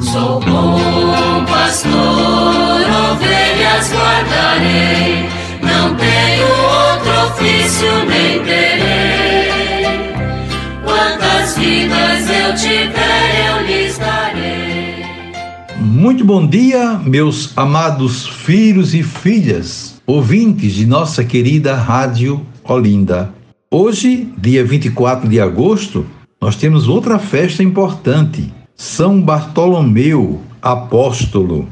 Sou bom pastor, ovelhas guardarei, não tenho outro ofício nem terei. Quantas vidas eu tiver, eu lhes darei. Muito bom dia, meus amados filhos e filhas, ouvintes de nossa querida Rádio Olinda. Hoje, dia 24 de agosto, nós temos outra festa importante são Bartolomeu, apóstolo.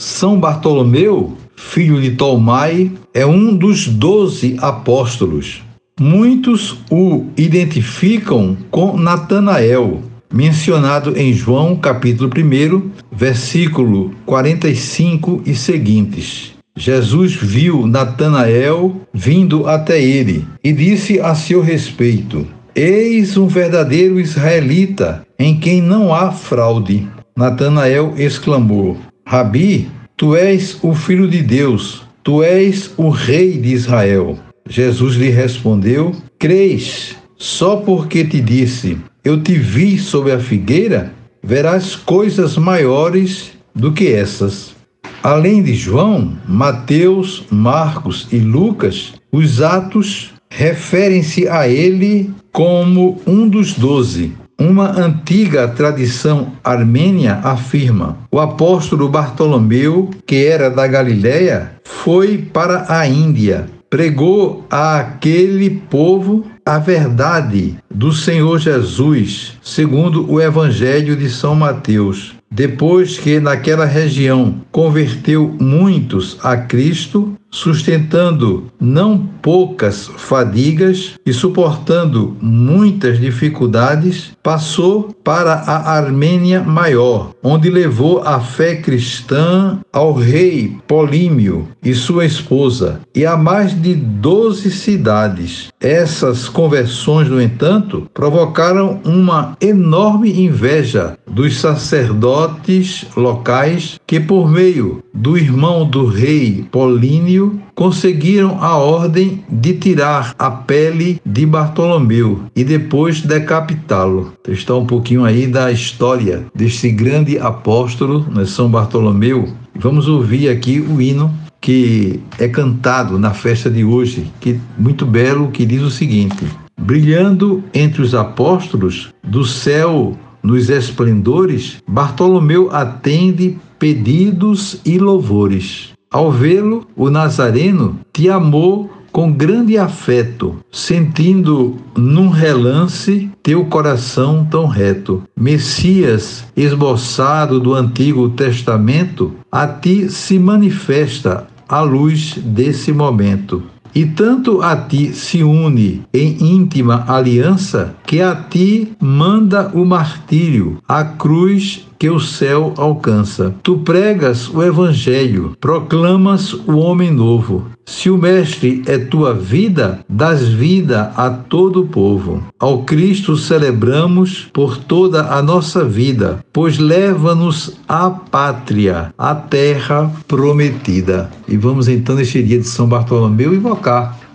São Bartolomeu, filho de Tolmai, é um dos doze apóstolos. Muitos o identificam com Natanael, mencionado em João capítulo 1, versículo 45 e seguintes. Jesus viu Natanael vindo até ele e disse a seu respeito: Eis um verdadeiro israelita, em quem não há fraude. Natanael exclamou: Rabi, tu és o filho de Deus, tu és o rei de Israel. Jesus lhe respondeu: Crês, só porque te disse, eu te vi sob a figueira, verás coisas maiores do que essas. Além de João, Mateus, Marcos e Lucas, os atos referem-se a ele como um dos doze. Uma antiga tradição armênia afirma: o apóstolo Bartolomeu, que era da Galiléia, foi para a Índia, pregou àquele povo a verdade do Senhor Jesus, segundo o Evangelho de São Mateus. Depois que naquela região converteu muitos a Cristo, sustentando não poucas fadigas e suportando muitas dificuldades, passou para a Armênia Maior, onde levou a fé cristã ao rei Polímio e sua esposa, e a mais de doze cidades. Essas conversões, no entanto, provocaram uma enorme inveja dos sacerdotes locais que, por meio do irmão do rei Polínio, conseguiram a ordem de tirar a pele de Bartolomeu e depois decapitá-lo. Está um pouquinho aí da história deste grande apóstolo, né, São Bartolomeu. Vamos ouvir aqui o hino que é cantado na festa de hoje, que muito belo, que diz o seguinte: Brilhando entre os apóstolos, do céu nos esplendores, Bartolomeu atende pedidos e louvores. Ao vê-lo, o Nazareno te amou com grande afeto, sentindo num relance teu coração tão reto. Messias, esboçado do Antigo Testamento, a ti se manifesta a luz desse momento. E tanto a ti se une em íntima aliança que a ti manda o martírio, a cruz que o céu alcança. Tu pregas o evangelho, proclamas o homem novo. Se o mestre é tua vida, das vida a todo o povo. Ao Cristo celebramos por toda a nossa vida, pois leva-nos à pátria, à terra prometida. E vamos então neste dia de São Bartolomeu invocar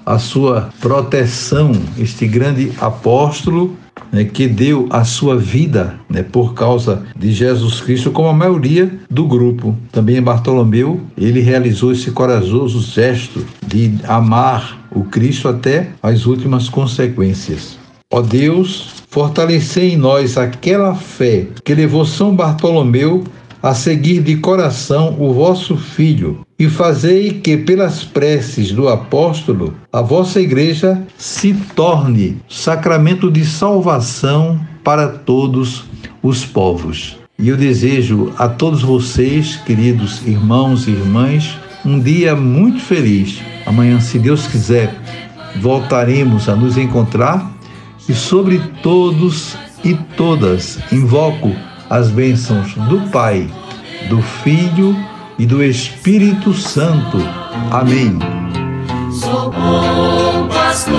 a sua proteção, este grande apóstolo né, que deu a sua vida né, por causa de Jesus Cristo, como a maioria do grupo. Também Bartolomeu, ele realizou esse corajoso gesto de amar o Cristo até as últimas consequências. Ó Deus, fortalecei em nós aquela fé que levou São Bartolomeu a seguir de coração o vosso Filho, e fazei que, pelas preces do apóstolo, a vossa igreja se torne sacramento de salvação para todos os povos. E eu desejo a todos vocês, queridos irmãos e irmãs, um dia muito feliz. Amanhã, se Deus quiser, voltaremos a nos encontrar e sobre todos e todas invoco as bênçãos do Pai, do Filho e e do Espírito Santo. Amém. Sou bom pastor,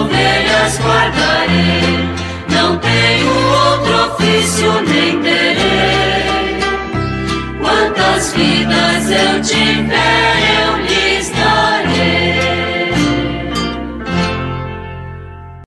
ovelhas guardarei, não tenho outro ofício nem terei.